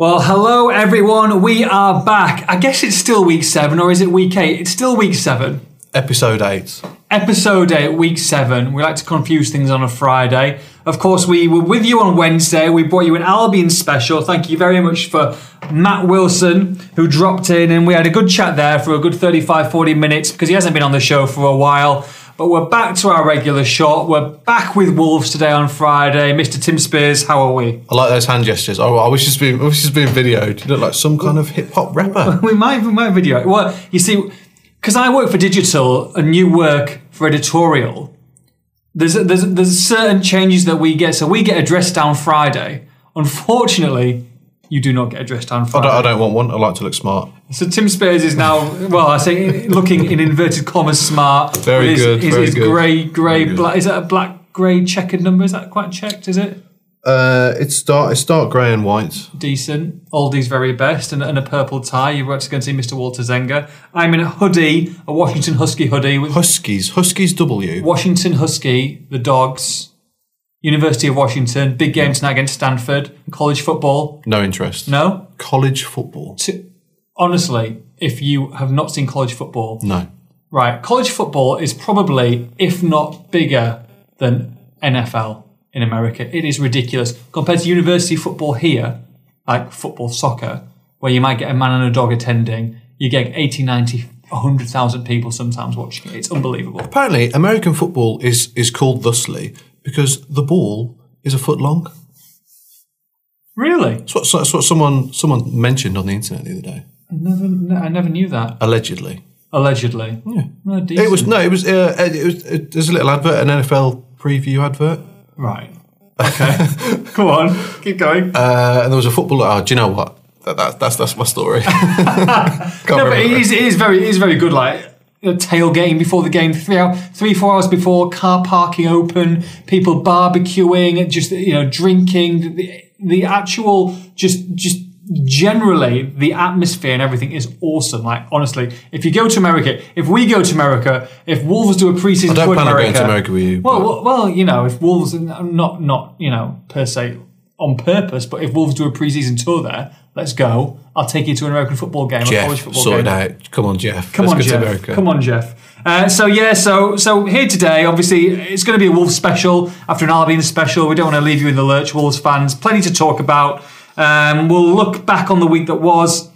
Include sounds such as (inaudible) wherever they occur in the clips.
Well, hello everyone. We are back. I guess it's still week seven, or is it week eight? It's still week seven. Episode 8. Episode eight, week seven. We like to confuse things on a Friday. Of course, we were with you on Wednesday. We brought you an Albion special. Thank you very much for Matt Wilson, who dropped in, and we had a good chat there for a good 35, 40 minutes because he hasn't been on the show for a while. But we're back to our regular shot. We're back with Wolves today on Friday. Mr. Tim Spiers, how are we? I like those hand gestures. Oh, I wish it's been, I wish it's been videoed. You look like some kind of hip hop rapper. (laughs) We might, we might video it. Well, you see, because I work for digital and you work for editorial, there's, there's, there's certain changes that we get. So we get a dress down Friday. Unfortunately, you do not get a dress down I don't, I don't want one. I like to look smart. So Tim Spiers is now, well, I say looking in inverted commas smart. Very his, good, His, very his good. grey, grey, black. Is that a black, grey checkered number? Is that quite checked? Is it Uh, it's dark. It's dark grey and white. decent? Aldi's very best, and, and a purple tie. You're about to go and see Mr. Walter Zenga. I'm in a hoodie, a Washington Husky hoodie with Huskies. Huskies W. Washington Husky, the dogs, University of Washington, big game tonight against Stanford, college football. No interest. No, College football. to, honestly, if you have not seen college football, No. Right, college football is probably, if not bigger than NFL in America. It is ridiculous compared to university football here, like football, soccer, where you might get a man and a dog attending. You get 80, 90, 100,000 people sometimes watching it. It's unbelievable. Apparently, American football is is called thusly because the ball is a foot long. Really? That's what, that's what someone someone mentioned on the internet the other day. I never, no, I never knew that. Allegedly. Allegedly. Yeah. It was no. It was. Uh, it was. It, there's a little advert, an NFL preview advert. Right. Okay. (laughs) Come on. Keep going. Uh, and there was a footballer. Oh, do you know what? That, that, that's that's my story. (laughs) (laughs) No, but it is, it is very, it is very good. Like tailgating before the game, three, hour, three, four hours before, car parking open, people barbecuing, just you know, drinking. The, the actual, just, just generally, the atmosphere and everything is awesome. Like honestly, if you go to America, if we go to America, if Wolves do a preseason I don't tour plan on going to America with you. well, well, well, you know, if Wolves not not you know per se on purpose, but if Wolves do a preseason tour there, let's go. I'll take you to an American football game, a college Jeff, football sort game. it out. Come on, Jeff. Come Let's on, Jeff. America. Come on, Jeff. Uh, so yeah, so so here today, obviously, it's going to be a Wolves special after an Albion special. We don't want to leave you in the lurch, Wolves fans. Plenty to talk about. Um, we'll look back on the week that was.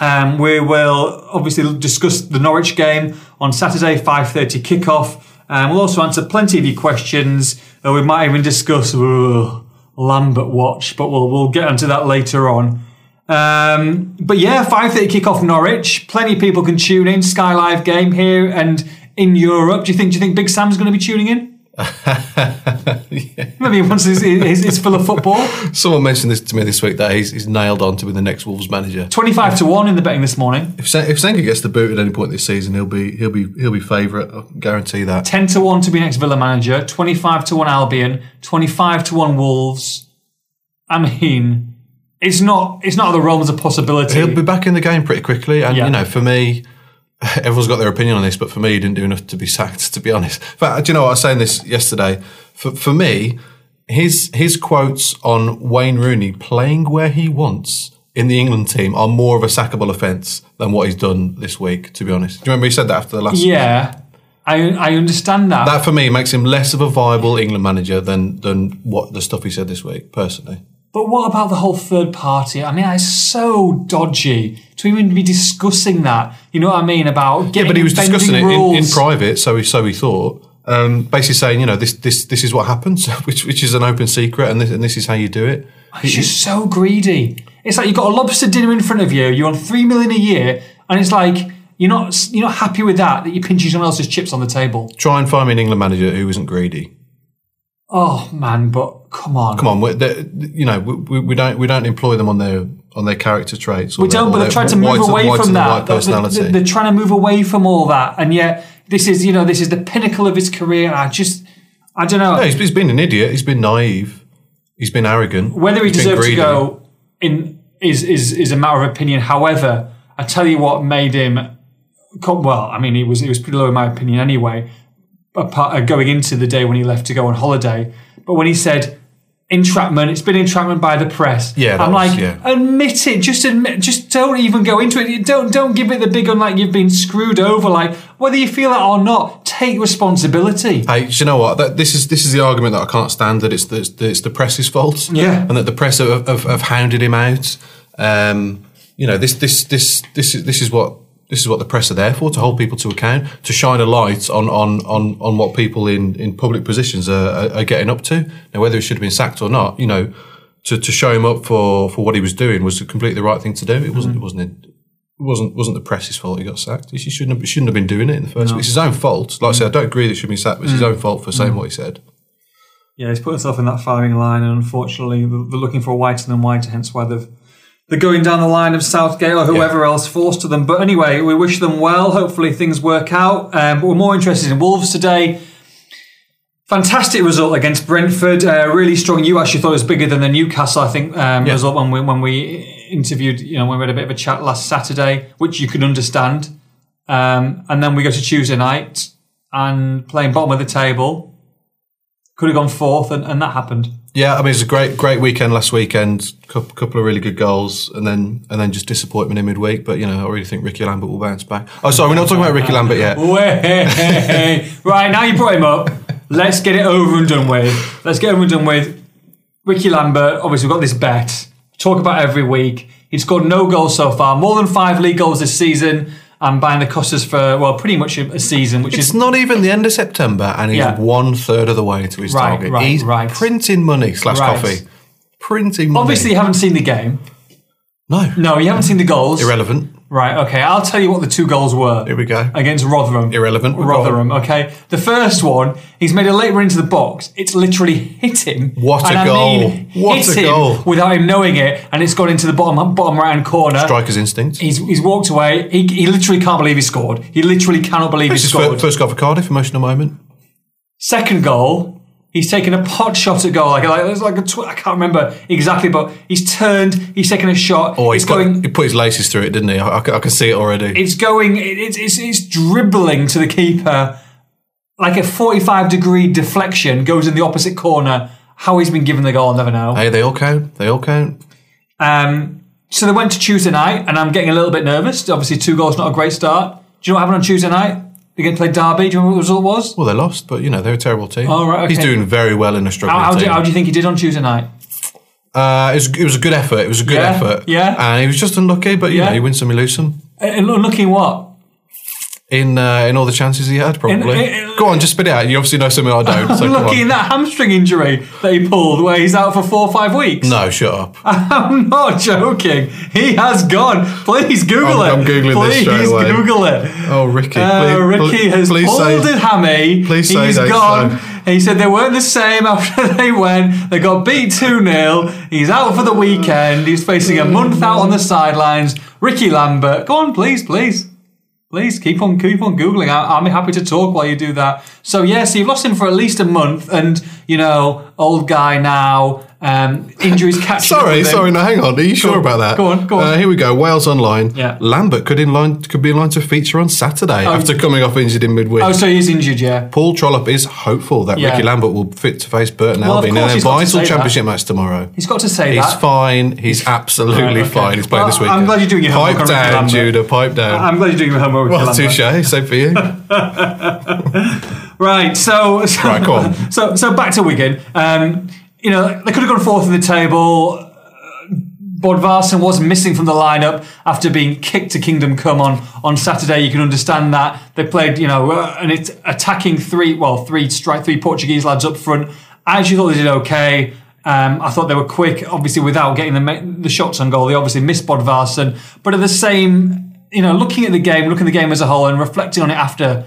Um, we will obviously discuss the Norwich game on Saturday, 5.30 kickoff. Um, we'll also answer plenty of your questions. Uh, we might even discuss uh, Lambert watch, but we'll, we'll get onto that later on. Um, but yeah, 5.30 kickoff Norwich. Plenty of people can tune in. Sky Live game here and in Europe. Do you think, do you think Big Sam's going to be tuning in? (laughs) Maybe once he's, he's, he's full of football. Someone mentioned this to me this week that he's, he's nailed on to be the next Wolves manager. 25 to 1 in the betting this morning. If if Zenga gets the boot at any point this season, he'll be he'll be he'll be favourite. I guarantee that. 10 to 1 to be next Villa manager, 25 to 1 Albion, 25 to 1 Wolves. I mean, it's not it's not the realms of possibility. He'll be back in the game pretty quickly. And Yeah. you know, for me, (laughs) everyone's got their opinion on this, but for me, he didn't do enough to be sacked. To be honest, in fact, do you know what I was saying this yesterday? For for me, his his quotes on Wayne Rooney playing where he wants in the England team are more of a sackable offence than what he's done this week. To be honest, do you remember he said that after the last? yeah, I I understand that. That for me makes him less of a viable England manager than than what the stuff he said this week. Personally, But what about the whole third party? I mean, it's so dodgy to even be discussing that. You know what I mean about getting yeah, but he was discussing it in, in private, so he so he thought. Um, basically saying, you know, this this this is what happens, (laughs) which which is an open secret, and this and this is how you do it. It's just so greedy. It's like you've got a lobster dinner in front of you. You're on three million a year, and it's like you're not you're not happy with that. That you're pinching someone else's chips on the table. Try and find me an England manager who isn't greedy. Oh man, but come on. Come on, we you know, we, we, don't we don't employ them on their on their character traits. We don't, but they're trying to move away from that. They're- they're, trying to move away from all that, and yet this is, you know, this is the pinnacle of his career. I just, I don't know No, he's, he's been an idiot. He's been naive. He's been arrogant. whether he he's to go in is is is a matter of opinion. However, I tell you what made him. Well, I mean, he was he was pretty low in my opinion anyway. Apart, uh, going into the day when he left to go on holiday, but when he said entrapment. It's been entrapment by the press. Yeah, I'm was- like, yeah. admit it. Just admit. Just don't even go into it. Don't don't give it the big one like you've been screwed over. Like whether you feel it or not, take responsibility. Hey, do you know what? That, this is this is the argument that I can't stand. That it's the that it's the press's fault. Yeah. and that the press have, have, have hounded him out. Um, you know, this this this this is this is what this is what the press are there for to hold people to account, to shine a light on on on, on what people in, in public positions are, are, getting up to. Now, whether he should have been sacked or not, you know, to, to show him up for, for what he was doing was completely the right thing to do. It wasn't it mm. wasn't it wasn't wasn't the press's fault he got sacked. He shouldn't have, shouldn't have been doing it in the first place. It's his own fault. Like I said, I mm. don't agree that he should be sacked, but it's his mm. own fault for saying what he said. Yeah, he's put himself in that firing line, and unfortunately, they're they're looking for a whiter than whiter. Hence why they've they're going down the line of Southgate or whoever else forced to them. But anyway, we wish them well. Hopefully, things work out. Um, but we're more interested in Wolves today. Fantastic result against Brentford. Uh, really strong. You actually thought it was bigger than the Newcastle, I think, um, Yeah. result when we when we interviewed. You know, when we had a bit of a chat last Saturday, which you can understand. Um, and then we go to Tuesday night and playing bottom of the table. Could have gone fourth, and, and that happened. Yeah, I mean it's a great great weekend last weekend. Couple, couple of really good goals, and then and then just disappointment in midweek. But you know, I really think Rickie Lambert will bounce back. Oh, sorry, we're not talking about Rickie Lambert yet. (laughs) Right, now you brought him up. Let's get it over and done with. Let's get over and done with. Rickie Lambert, obviously, we've got this bet. Talk about every week. He's scored no goals so far, more than five league goals this season, and buying the Costas for, well, pretty much a, a season, which It's is. not even the end of September, and he's Yeah. one third of the way to his Right, target. right, he's right. printing money slash Right. coffee. Printing money. Obviously, you haven't seen the game. no, No, you haven't seen the goals. irrelevant. Right, okay. I'll tell you what the two goals were. Here we go. against Rotherham. Irrelevant. Rotherham, okay. The first one, he's made a late run into the box. It's literally hit him. What a and I goal. mean, What hit a him goal. Without him knowing it, and it's gone into the bottom bottom right hand corner. Striker's instinct. He's, he's walked away. He, he literally can't believe he scored. He literally cannot believe he This is scored. fir- first goal for Cardiff. Emotional moment. Second goal, he's taken a pot shot at goal. Like, like there's like a tw- I can't remember exactly, but he's turned. He's taken a shot. Oh, it's he put, going. he put his laces through it, didn't he? I, I, can- I can see it already. It's going. it- It's, it's it's dribbling to the keeper, like a forty-five degree deflection goes in the opposite corner. How he's been given the goal, I'll never know. hey, they all count. They all count. Um, so they went to Tuesday night, and I'm getting a little bit nervous. Obviously, two goals not a great start. Do you know what happened on Tuesday night? They're going to play Derby. Do you remember what the result was? Well, they lost, but you know they're a terrible team. Oh, right, He's doing very well in a struggling How, how, do, team. how do you think he did on Tuesday night? Uh, it, was, it was a good effort. It was a good Yeah, effort. yeah. And he was just unlucky, but you Yeah. know, he wins some, he lose some. And looking what? In uh, in all the chances he had, probably. in- Go on, just spit it out. You obviously know something I don't. So (laughs) Lucky in that hamstring injury that he pulled, where he's out for four or five weeks. No, shut up. (laughs) I'm not joking. He has gone. Please Google I'm- it. I'm Googling this Please straight away. Google it. Oh, Rickie. Uh, please, Rickie please, has please pulled say, a hammy. please say He's gone. so. He said they weren't the same (laughs) after they went. They got beat 2 0. He's out for the weekend. He's facing a month out on the sidelines. Rickie Lambert. Go on, please, please. Please keep on keep on googling. I, I'm happy to talk while you do that. So yes, you've lost him for at least a month, and you know, old guy now. Um, injuries catching. Sorry, sorry. No, hang on. Are you sure on, about that? go on, go on. Uh, here we go. Wales online. Yeah. Lambert could in line could be in line to feature on Saturday after coming off injured in midweek. Oh, so he's injured, yeah. Paul Trollope is hopeful that Yeah. Rickie Lambert will fit to face Burton Well, Albion in a he's got to vital say that. championship match tomorrow. He's got to say He's that. He's fine. He's absolutely Right, okay. fine. He's playing Well, this weekend. I'm glad you're doing your Pipe homework on down. Judah. Pipe down. I'm glad you're doing your homework. well, touche. Same for you. (laughs) Right, so so, Right, go on. (laughs) so so back to Wigan. Um, you know, they could have gone fourth in the table. Bodvarsson was missing from the lineup after being kicked to Kingdom Come on on Saturday. You can understand that they played, you know, uh, and it's attacking three, well, three strike, three Portuguese lads up front. I actually thought they did okay. Um, I thought they were quick, obviously without getting the the shots on goal. They obviously missed Bodvarsson, but at the same, you know, looking at the game, looking at the game as a whole, and reflecting on it after,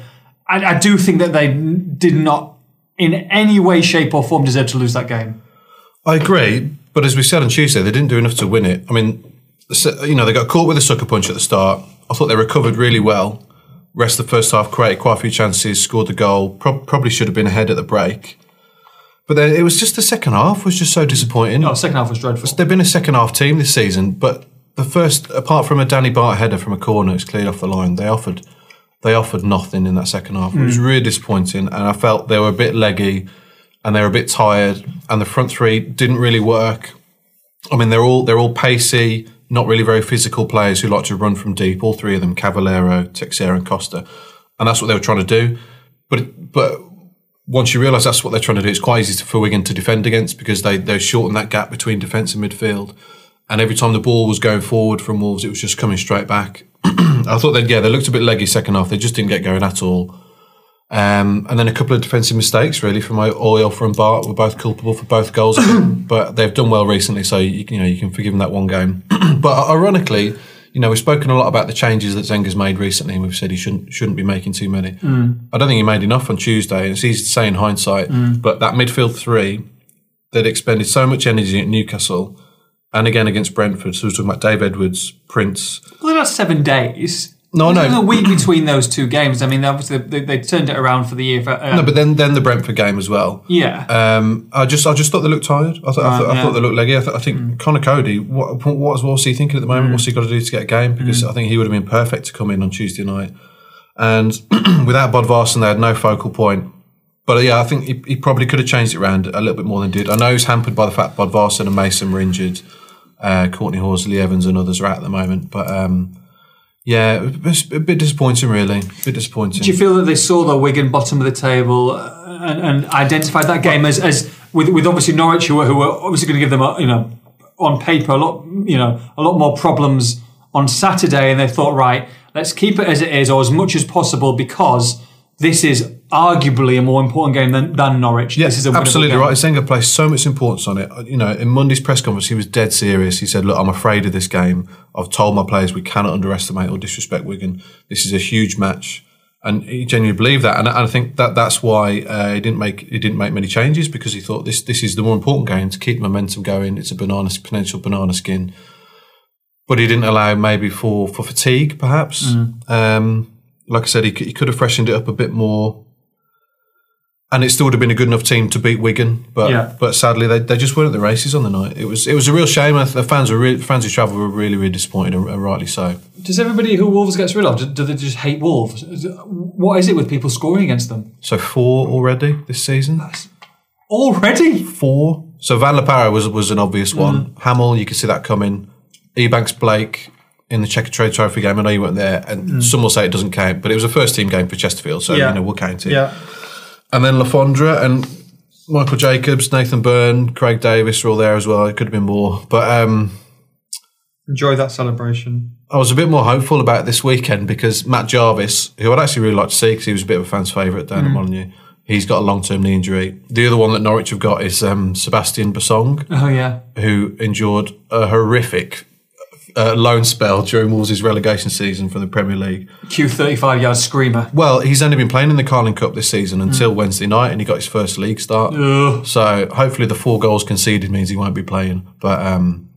I, I do think that they did not, in any way, shape, or form, deserve to lose that game. I agree, but as we said on Tuesday, they didn't do enough to win it. I mean, you know, they got caught with a sucker punch at the start. I thought they recovered really well. Rest of the first half, created quite a few chances, scored the goal. Pro- probably should have been ahead at the break. But then it was just the second half was just so disappointing. Oh, second half was dreadful. They've been a second half team this season, but the first, apart from a Danny Batth header from a corner, it's cleared off the line. They offered, they offered nothing in that second half. It was hmm. really disappointing, and I felt they were a bit leggy. And they're a bit tired, and the front three didn't really work. I mean, they're all they're all pacey, not really very physical players who like to run from deep. All three of them, Cavaleiro, Teixeira, and Costa, and that's what they were trying to do. But but once you realise that's what they're trying to do, it's quite easy for Wigan to defend against because they they shorten that gap between defence and midfield. And every time the ball was going forward from Wolves, it was just coming straight back. (clears throat) I thought they yeah they looked a bit leggy second half. They just didn't get going at all. Um, and then a couple of defensive mistakes really from Iorfa and Batth were both culpable for both goals, (coughs) but they've done well recently, so you, you know you can forgive them that one game. (coughs) but ironically, you know we've spoken a lot about the changes that Zenga's made recently, and we've said he shouldn't shouldn't be making too many. Mm. I don't think he made enough on Tuesday. It's easy to say in hindsight, mm. but that midfield three that expended so much energy at Newcastle and again against Brentford. So we're talking about Dave Edwards, Prince. Well, that's seven days. No, no. a week between those two games. I mean, obviously they, they turned it around for the year. For, uh, no, but then then the Brentford game as well. Yeah. Um, I just I just thought they looked tired. I thought, I, thought, yeah. I thought they looked leggy. I, th- I think mm. Conor Coady. What what what's he thinking at the moment? Mm. What's he got to do to get a game? Because mm. I think he would have been perfect to come in on Tuesday night. And (clears throat) without Bodvarsson, they had no focal point. But yeah, I think he, he, probably could have changed it around a little bit more than did. I know he's hampered by the fact Bodvarsson and Mason were injured. Uh, Courtney Horsley, Evans, and others are out at the moment, but. Um, yeah, a bit disappointing, really. A bit disappointing. Do you feel that they saw the Wigan bottom of the table uh, and, and identified that game as, as with, with obviously Norwich, who were, who were obviously going to give them, a, you know, on paper a lot, you know, a lot more problems on Saturday, and they thought, right, let's keep it as it is or as much as possible because this is arguably a more important game than, than Norwich. Yes, this is absolutely game. right. Zenga placed so much importance on it. You know, in Monday's press conference, he was dead serious. He said, "Look, I'm afraid of this game. I've told my players we cannot underestimate or disrespect Wigan. This is a huge match." And he genuinely believed that, and I think that that's why uh, he didn't make he didn't make many changes because he thought this this is the more important game to keep momentum going. It's a banana potential banana skin, but he didn't allow maybe for for fatigue perhaps. Mm. Um, like I said, he, he could have freshened it up a bit more and it still would have been a good enough team to beat Wigan, but yeah. but sadly they, they just weren't at the races on the night. It was it was a real shame. The fans were really, fans who travelled were really really disappointed, and, and, rightly so. Does everybody who Wolves gets rid of do, they just hate Wolves? What is it with people scoring against them? So four already this season. That's already four. So Van La Parra was was an obvious one. Mm. Hammill, you can see that coming. Ebanks Blake in the Checkatrade Trophy game. I know you weren't there, and mm. some will say it doesn't count, but it was a first team game for Chesterfield, so yeah. you know we'll count it. Yeah and then Le Fondre and Michael Jacobs, Nathan Byrne, Craig Davies were all there as well. It could have been more, but um, enjoy that celebration. I was a bit more hopeful about this weekend because Matt Jarvis, who I'd actually really like to see because he was a bit of a fan's favourite down mm. at Molineux, he's got a long term knee injury. The other one that Norwich have got is um, Sebastian Bassong. Oh yeah, who endured a horrific uh, loan spell during Wolves' relegation season from the Premier League. Q thirty five yard screamer. Well, he's only been playing in the Carling Cup this season until mm. Wednesday night, and he got his first league start. Ugh. So hopefully, the four goals conceded means he won't be playing. But um,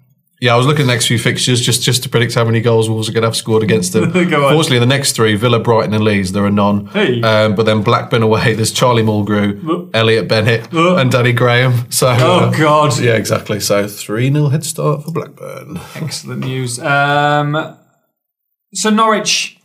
yeah, I was looking at the next few fixtures just, just to predict how many goals Wolves are going to have scored against them. (laughs) Fortunately, the next three, Villa, Brighton and Leeds, there are none. Hey. Um, but then Blackburn away, (laughs) there's Charlie Mulgrew, Elliot Bennett and Danny Graham. So, Oh, uh, God. Yeah, exactly. So 3-0 head start for Blackburn. Excellent news. Um, so Norwich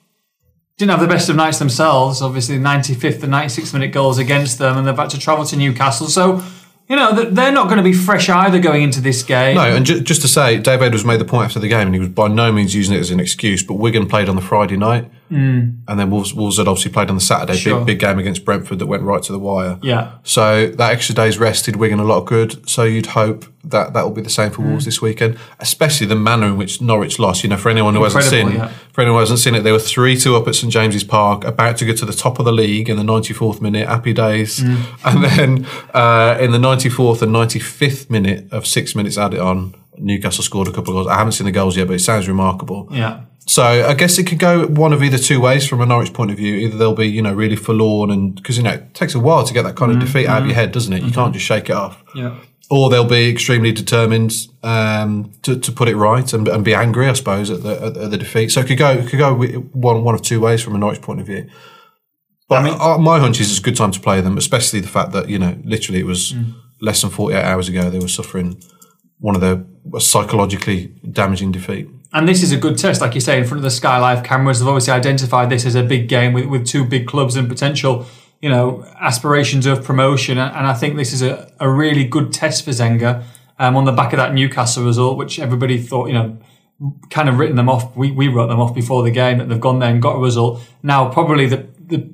didn't have the best of nights themselves. Obviously, 95th and 96th minute goals against them, and they've had to travel to Newcastle. So you know, they're not going to be fresh either going into this game. No, and ju- just to say, Dave Edwards made the point after the game, and he was by no means using it as an excuse, but Wigan played on the Friday night. Mm. And then Wolves, Wolves had obviously played on the Saturday, sure. big, big game against Brentford that went right to the wire. Yeah. So that extra day's rest did Wigan a lot of good. So you'd hope that that will be the same for mm. Wolves this weekend, especially the manner in which Norwich lost. You know, for anyone who Incredible, hasn't seen, yeah. for anyone who hasn't seen it, they were three two up at St James's Park, about to go to the top of the league in the 94th minute. Happy days. Mm. (laughs) And then uh, in the 94th and 95th minute of six minutes added on, Newcastle scored a couple of goals. I haven't seen the goals yet, but it sounds remarkable. Yeah. So I guess it could go one of either two ways from a Norwich point of view. Either they'll be, you know, really forlorn and because you know it takes a while to get that kind of mm-hmm. defeat out of your head, doesn't it? You mm-hmm. can't just shake it off. Yeah. Or they'll be extremely determined um, to, to put it right and, and be angry, I suppose, at the, at the defeat. So it could go it could go one one of two ways from a Norwich point of view. But I mean, uh, my hunch is it's a good time to play them, especially the fact that you know, literally, it was mm. less than forty eight hours ago they were suffering one of the psychologically damaging defeat. And this is a good test, like you say, in front of the Sky Live cameras. They've obviously identified this as a big game with, with two big clubs and potential you know, aspirations of promotion. And and I think this is a, a really good test for Zenga um, on the back of that Newcastle result, which everybody thought, you know, kind of written them off. We, we wrote them off before the game that they've gone there and got a result. Now, probably the, the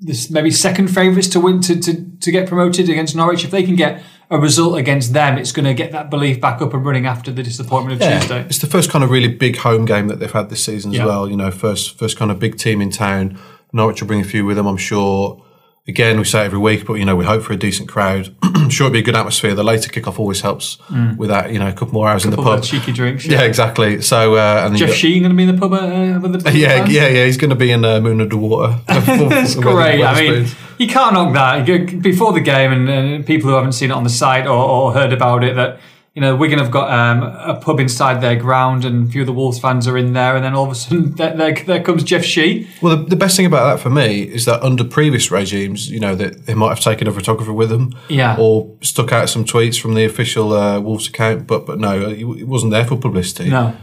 this maybe second favourites to win to, to, to get promoted against Norwich. If they can get a result against them, it's going to get that belief back up and running after the disappointment of Tuesday. It's the first kind of really big home game that they've had this season as Yeah. well. You know, first first kind of big team in town. Norwich will bring a few with them, I'm sure. Again, we say it every week, but you know, we hope for a decent crowd. (clears throat) I'm sure it'll be a good atmosphere. The later kickoff always helps with that. You know, a couple more hours in the Couple pub. cheeky drinks. Yeah, exactly. So uh, and Jeff got- Sheen going to be in the pub uh, with the (laughs) yeah, fans? yeah, yeah. He's going to be in uh, Moon Water. (laughs) (laughs) It's great. I mean, you can't knock that. Before the game, and, and people who haven't seen it on the site or, or heard about it, that you know Wigan have got um, a pub inside their ground, and a few of the Wolves fans are in there, and then all of a sudden, (laughs) there, there, there comes Jeff Shi. Well, the, the best thing about that for me is that under previous regimes, you know, that they might have taken a photographer with them, Yeah. or stuck out some tweets from the official uh, Wolves account. But but no, it it wasn't there for publicity. No,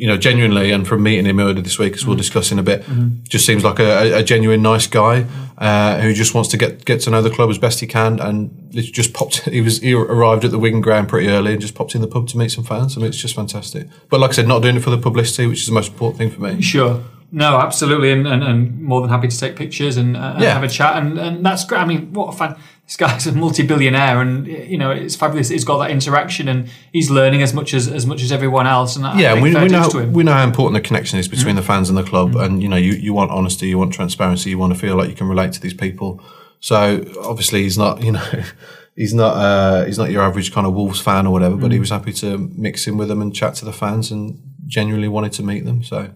You know, genuinely, and from meeting him earlier this week, as we'll discuss in a bit, just seems like a, a genuine nice guy uh, who just wants to get get to know the club as best he can. And it just popped. (laughs) He was he arrived at the Wigan ground pretty early and just popped in the pub to meet some fans. I mean, it's just fantastic. But like I said, not doing it for the publicity, which is the most important thing for me. sure. No, absolutely, and, and, and more than happy to take pictures and, uh, and Yeah. have a chat, and, and that's great. I mean, what a fan! This guy's a multi-billionaire, and you know it's fabulous. He's got that interaction, and he's learning as much as as much as everyone else. And Yeah, we, we know we know how important the connection is between the fans and the club, and you know you, you want honesty, you want transparency, you want to feel like you can relate to these people. So obviously he's not you know (laughs) he's not uh, he's not your average kind of Wolves fan or whatever, but he was happy to mix in with them and chat to the fans and genuinely wanted to meet them. So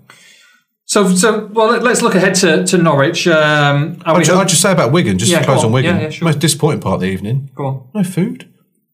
So, so well, let- let's look ahead to, to Norwich. Um, I'll we just, I'll just say about Wigan, just Yeah, to close on. on Wigan. Yeah, yeah, sure. Most disappointing part of the evening. go on. No food.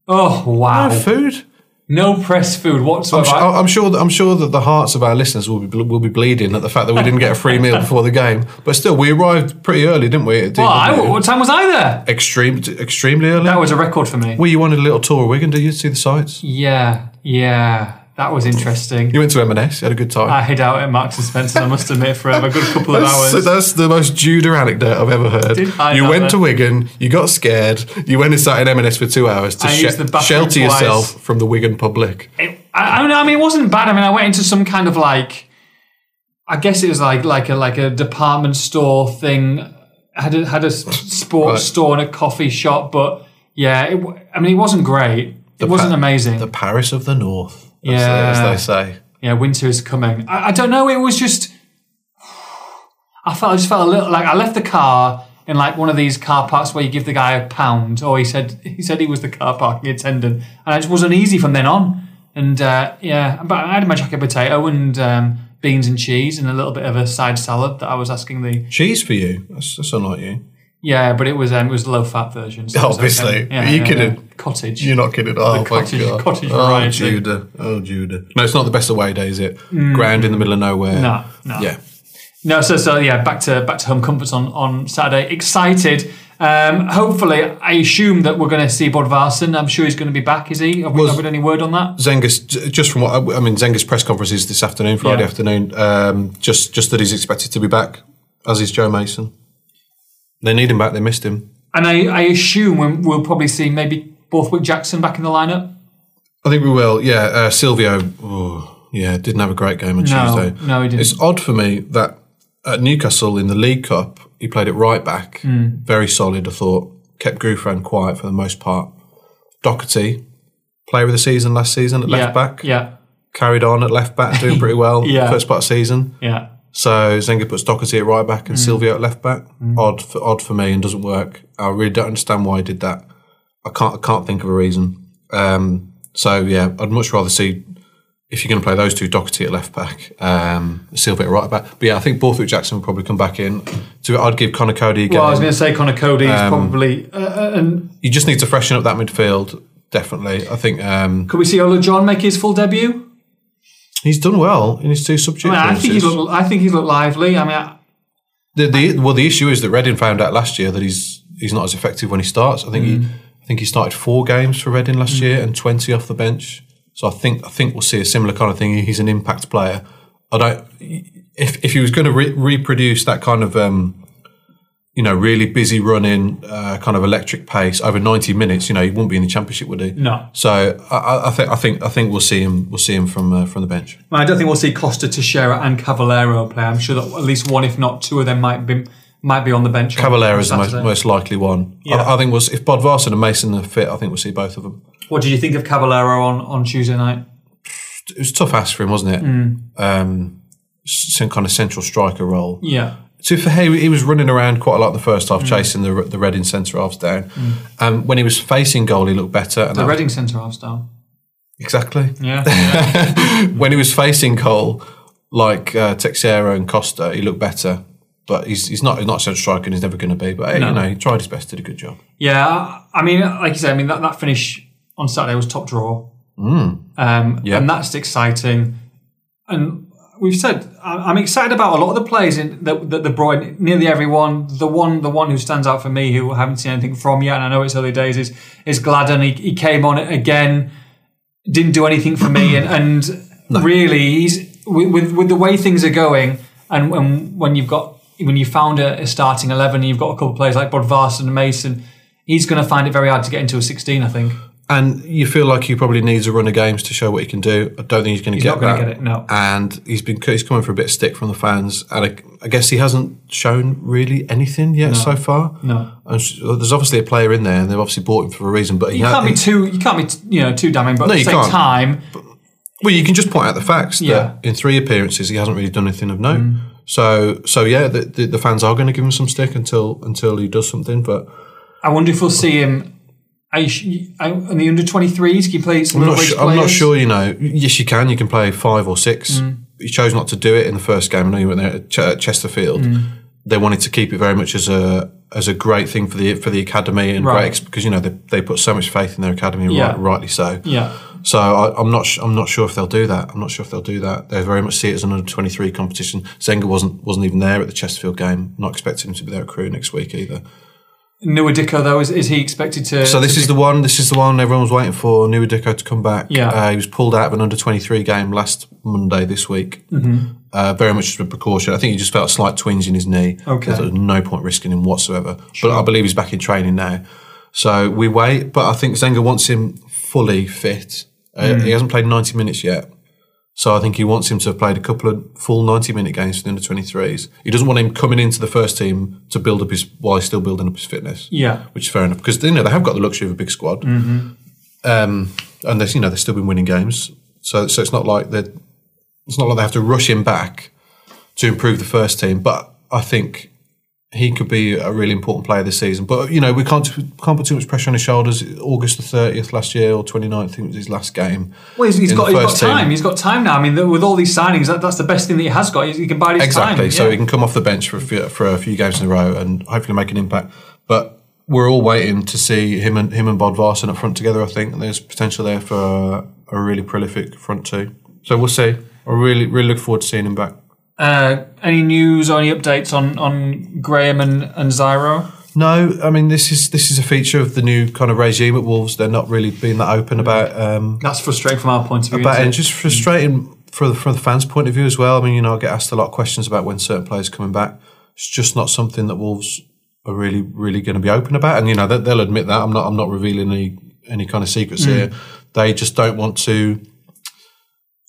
Oh wow! No food. No press food I'm, whatsoever. su- I'm sure. That, I'm sure that the hearts of our listeners will be will be bleeding at the fact that we didn't get a free meal (laughs) before the game. But still, we arrived pretty early, didn't we? Well, I- what time was I there? Extreme, extremely early. That was a record for me. well, you wanted a little tour of Wigan, did you? See the sights. Yeah, yeah, that was interesting. You went to M&S. You had a good time. I hid out at Marks and Spencer. I must admit, for a good couple of (laughs) That's, hours. that's the most Judah anecdote I've ever heard. You went there. to Wigan, you got scared, you went and sat in M&S for two hours to I she- used the bathroom shelter twice. yourself from the Wigan public. It- I, I mean, it wasn't bad. I mean, I went into some kind of like, I guess it was like like a like a department store thing. I Had a, had a (laughs) sports Right. store and a coffee shop, but yeah, it, I mean, it wasn't great. It wasn't pa- amazing. The Paris of the North, Yeah. as they say. yeah, winter is coming. I, I don't know. It was just. I felt. I just felt a little like I left the car in like one of these car parks where you give the guy a pound, or he said (laughs) he said he was the car parking attendant, and it just was uneasy from then on. And uh, yeah, but I had my jacket potato and um, beans and cheese and a little bit of a side salad that I was asking the Cheese for you. That's, that's unlike you. yeah, but it was um, it was low fat version. so Obviously. Are you kidding? Cottage. You're not kidding. Oh, my cottage- God. cottage oh, variety. Judah. Oh, Judah. No, it's not the best away day, is it? Ground in the middle of nowhere. Mm. No, no. Yeah. No, so so yeah, back to back to home comforts on on Saturday. Excited. Um, hopefully, I assume that we're going to see Bodvarsson. I'm sure he's going to be back. Is he? Have we, Was- have we any word on that? Zenga's j- just from what I, I mean, Zenga's press conference is this afternoon, Friday Yeah. afternoon. Um, just just that he's expected to be back, as is Joe Mason. They need him back. They missed him. And I, I assume we'll, we'll probably see maybe Borthwick Jackson back in the lineup. I think we will. Yeah, uh, Silvio. oh, yeah, didn't have a great game on No, Tuesday. no, he didn't. It's odd for me that at Newcastle in the League Cup, he played it right back, Hmm. very solid. I thought kept Gouffran quiet for the most part. Doherty, player of the season last season at left back, Yeah, carried on at left back, doing (laughs) pretty well. Yeah. first part of season. yeah. So Zenga puts Doherty at right back and Mm. Silvio at left back. Odd for odd for me and doesn't work. I really don't understand why he did that. I can't I can't think of a reason. Um, so yeah, I'd much rather see if you're going to play those two, Doherty at left back, um, Silvio at right back. But yeah, I think Borthwick Jackson will probably come back in. So I'd give Conor Coady again. Well, I was going to say Conor Coady is Um, probably. Uh, uh, and you just need to freshen up that midfield. Definitely, I think um, could we see Ola John make his full debut? he's done well in his two substitute. I, mean, I think he's looked. I think he's looked lively. I mean, I, The, the well, the issue is that Reading found out last year that he's he's not as effective when he starts. I think he I think he started four games for Reading last year and twenty off the bench. So I think I think we'll see a similar kind of thing. He's an impact player. I don't if if he was going to re- reproduce that kind of um, you know, really busy running, uh, kind of electric pace over 90 minutes, you know, he wouldn't be in the championship, would he? No. So I- I, I think I think I think we'll see him we'll see him from uh, from the bench. I don't think we'll see Costa, Teixeira, and Cavaleiro play. I'm sure that at least one, if not two of them, might be might be on the bench. Cavaleiro is the most, most likely one. Yeah. I, I think we'll, if Bodvarsson and Mason are fit, I think we'll see both of them. What did you think of Cavaleiro on, on Tuesday night? It was a tough ask for him, wasn't it? Mm. Um, some kind of central striker role. Yeah. So for he, he was running around quite a lot in the first half, chasing the the Reading centre halves down. And when he was facing goal, he looked better. And The Reading centre half style. exactly. (laughs) Yeah. when he was facing goal, like uh, Teixeira and Costa, he looked better. But he's, he's not he's not a striker and he's never going to be. But hey, No. you know, he tried his best, did a good job. yeah. I mean, like you said, I mean, that, that finish on Saturday was top draw. Um, Yeah. And that's exciting. And we've said, I'm excited about a lot of the players in, that, that they brought nearly everyone. The one the one who stands out for me, who I haven't seen anything from yet, and I know it's early days, is, is Gladon. He, he came on it again, didn't do anything for me. And, and (clears throat) really, he's with, with, with the way things are going, and, and when you've got when you found a, a starting 11 and you've got a couple of players like Bodvarsson and Mason, he's going to find it very hard to get into a 16, I think. And you feel like he probably needs a run of games to show what he can do. I don't think he's going to He's get not that. get it, no. And he's been he's coming for a bit of stick from the fans, and I, I guess he hasn't shown really anything yet so far. No. And there's obviously a player in there, and they've obviously bought him for a reason. But You ha- can't be too. You can't be t- you know too damning. But No, at the same can't. time, Well, you can just point out the facts Yeah. that in three appearances he hasn't really done anything of note. Mm. So, so yeah, the, the, the fans are going to give him some stick until until he does something. But I wonder if we'll see him. Sh- are- in the under twenty threes, can you play some I'm not, middle-aged I'm not sure. You know, yes, you can. You can play five or six. Mm. He chose not to do it in the first game. I know you went there at, Ch- Chesterfield. Mm. They wanted to keep it very much as a as a great thing for the for the academy and Right. great because you know they, they put so much faith in their academy, Yeah. right, rightly so. Yeah, So I, I'm not. sh- I'm not sure if they'll do that. I'm not sure if they'll do that. They very much see it as an under 23 competition. Zenga wasn't wasn't even there at the Chesterfield game. Not expecting him to be there at Crewe next week either. Nouha Dicko though is, is he expected to? So this to is the one. This is the one everyone was waiting for. Nouha Dicko to come back. Yeah. uh, he was pulled out of an under 23 game last Monday this week. Mm-hmm. Uh, very much as a precaution. I think he just felt a slight twinge in his knee. Okay. There was no point risking him whatsoever. But I believe he's back in training now. So we wait. But I think Zenga wants him fully fit. Uh, Hmm. He hasn't played 90 minutes yet. So I think he wants him to have played a couple of full 90 minute games for the under 23s. He doesn't want him coming into the first team to build up his while he's still building up his fitness yeah, which is fair enough because you know they have got the luxury of a big squad, Mm-hmm. um, and they you know they've still been winning games, so so it's not like they it's not like they have to rush him back to improve the first team. But I think he could be a really important player this season. But you know we can't can't put too much pressure on his shoulders. August the thirtieth last year or 29th, I think was his last game. well, he's, he's got, he's got first team. time. He's got time now. I mean, with all these signings, that, that's the best thing that he has got. He, can buy his Exactly. time. So yeah. he can come off the bench for a few, for a few games in a row and hopefully make an impact. But we're all waiting to see him and him and Bodvarsson up front together. I think and there's potential there for a, a really prolific front two. So we'll see. I really really look forward to seeing him back. Uh, any news or any updates on, on Graham and, and Zyro? No, I mean this is this is a feature of the new kind of regime at Wolves. They're not really being that open about um, That's frustrating from our point of view. about and just frustrating for the, from the fans' point of view as well. I mean, you know, I get asked a lot of questions about when certain players are coming back. It's just not something that Wolves are really, really going to be open about. And you know, they, they'll admit that. I'm not. I'm not revealing any any kind of secrets here. They just don't want to.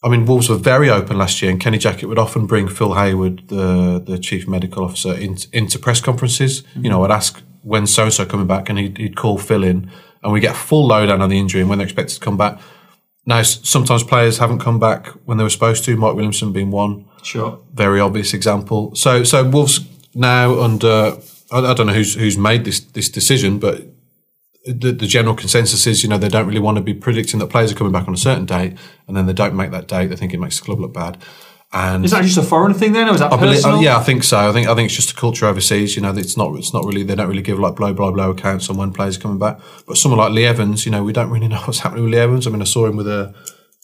I mean, Wolves were very open last year, and Kenny Jackett would often bring Phil Hayward, the the chief medical officer, in, into press conferences. You know, I'd ask when so and so coming back, and he'd, he'd call Phil in, and we get a full lowdown on the injury and when they're expected to come back. Now, sometimes players haven't come back when they were supposed to. Mike Williamson being one Sure. very obvious example. So, so Wolves now under I, I don't know who's who's made this this decision, but the, the general consensus is you know they don't really want to be predicting that players are coming back on a certain date, and then they don't make that date. They think it makes the club look bad. And Is that just a foreign thing then, or is that I believe- personal? uh, yeah, I think so. I think I think it's just a culture overseas. You know, it's not it's not really they don't really give like blow blow blow accounts on when players are coming back. But someone like Lee Evans, you know, we don't really know (laughs) what's happening with Lee Evans. I mean, I saw him with a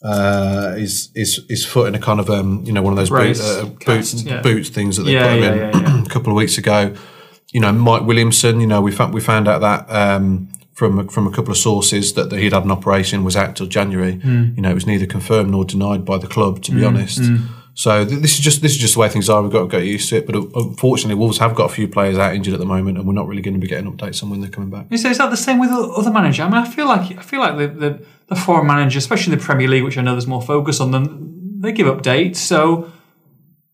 uh, his his his foot in a kind of um you know one of those boot, Brace, uh, boot cast, yeah. boot things that they Yeah, put him yeah, in (clears throat) a couple of weeks ago. You know, Mike Williamson. You know, we found we found out that. Um, from from a couple of sources that, that he'd had an operation was out till January. Hmm. You know, it was neither confirmed nor denied by the club, to be honest. So th- this is just this is just the way things are. We've got to get used to it. But uh, unfortunately, Wolves have got a few players out injured at the moment, and we're not really going to be getting updates on when they're coming back. Is, is that the same with other managers? I mean, I feel like I feel like the, the, the foreign managers, especially in the Premier League, which I know there's more focus on them, they give updates. So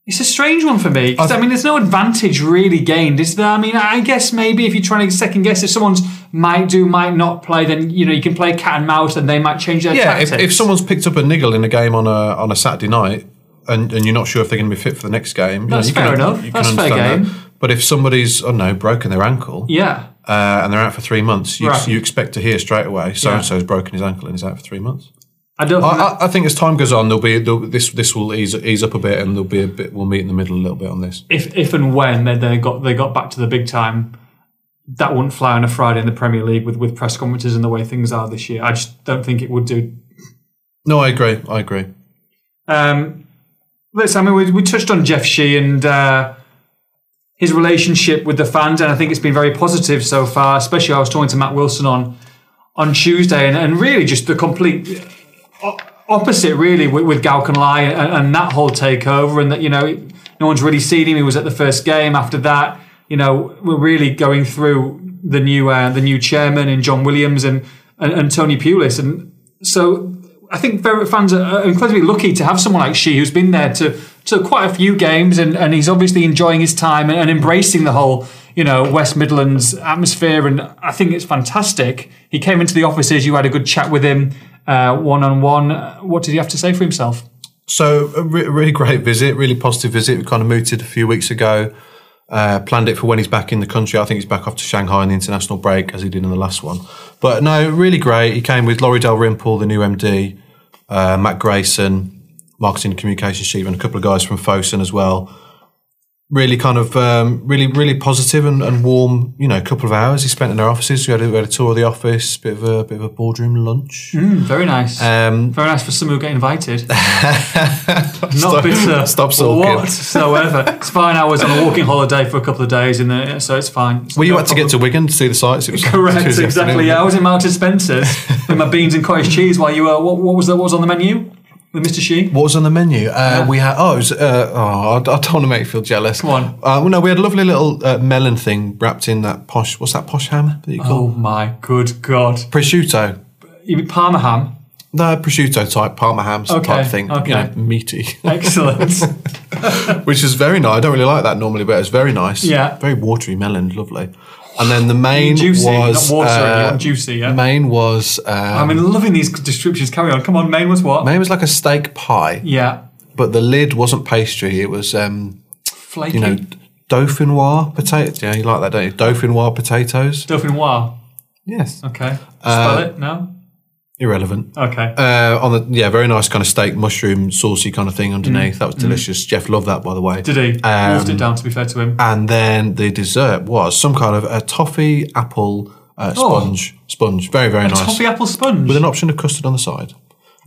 it's a strange one for me because I, mean, there's no advantage really gained, is there? I mean, I guess maybe if you're trying to second guess if someone's might do, might not play, then you know you can play cat and mouse, and they might change their Yeah, if, if someone's picked up a niggle in a game on a on a Saturday night, and, and you're not sure if they're going to be fit for the next game, you know, That's you can- fair enough. can That's fair game. that. But if somebody's I don't know broken their ankle, yeah, uh, and they're out for three months, you, Right. you expect to hear straight away so and so's broken his ankle and is out for three months. I don't. I, Think I, I think as time goes on, there'll be there'll, this this will ease ease up a bit, and there'll be a bit. We'll meet in the middle a little bit on this. if if and when they, they got they got back to the big time, that wouldn't fly on a Friday in the Premier League with, with press conferences and the way things are this year. I just don't think it would do. No, I agree. I agree. Um, listen, I mean, we, we touched on Jeff Shi and uh, his relationship with the fans, and I think it's been very positive so far. Especially, I was talking to Matt Wilson on on Tuesday, and, and really just the complete opposite, really, with, with Guochuan Lai and, and that whole takeover, and that you know no one's really seen him. He was at the first game. After that, you know, we're really going through the new uh, the new chairman and John Williams and and, and Tony Pulis, and so I think very fans are are incredibly lucky to have someone like Shi who's been there to to quite a few games, and, and he's obviously enjoying his time and, and embracing the whole you know West Midlands atmosphere, and I think it's fantastic. He came into the offices, you had a good chat with him one on one. What did he have to say for himself? So a re- really great visit, really positive visit. We kind of mooted a few weeks ago. Uh, planned it for when he's back in the country. I think he's back off to Shanghai in the international break as he did in the last one. But no, really great. He came with Laurie Dalrymple, the new MD, uh, Matt Grayson, marketing and communications chief, and a couple of guys from Fosun as well. Really kind of um, really really positive and, and warm. You know, a couple of hours he spent in our offices. We had a, we had a tour of the office, bit of a bit of a boardroom lunch. Mm, very nice. Um, very nice for someone who get invited. (laughs) Not Stop- bitter. (laughs) stop sulking. whatsoever. it's fine. I was on a walking holiday for a couple of days, in there, so it's fine. It's Well, you no had to get to Wigan to see the sights. It was Correct, exactly. Yeah, I was in Martin Spencer's with my beans and cottage cheese while you were. What, what was that? What was on the menu with Mr. Shi? What was on the menu? Uh, We had oh, it was, uh, oh, I I don't want to make you feel jealous. Come on. Uh, well, no, we had a lovely little uh, melon thing wrapped in that posh. What's that posh ham that you call Oh my good god! prosciutto? You mean Parma ham? No, prosciutto type Parma ham Okay, type of thing. okay. You know, meaty, Excellent. (laughs) (laughs) which is very nice. I don't really like that normally, but it's very nice. Yeah. very watery melon, lovely. And then the main juicy, was not watery. uh, juicy, yeah. The main was um, I'm loving these descriptions. Carry on. Come on, main was what? main was like a steak pie, Yeah, but the lid wasn't pastry. It was um, flaky. you know, dauphinoise potatoes. Yeah, you like that, don't you? Dauphinoise potatoes. Dauphinoise. Yes. Okay. Uh, Spell it. No. Irrelevant. Okay. Uh, on the yeah, very nice kind of steak, mushroom, saucy kind of thing underneath. That was delicious. Jeff loved that, by the way. Mm. Did he? Um, Wolfed it down. To be fair to him. And then the dessert was some kind of a toffee apple uh, Oh. sponge. Sponge, very very nice. Toffee apple sponge. with an option of custard on the side.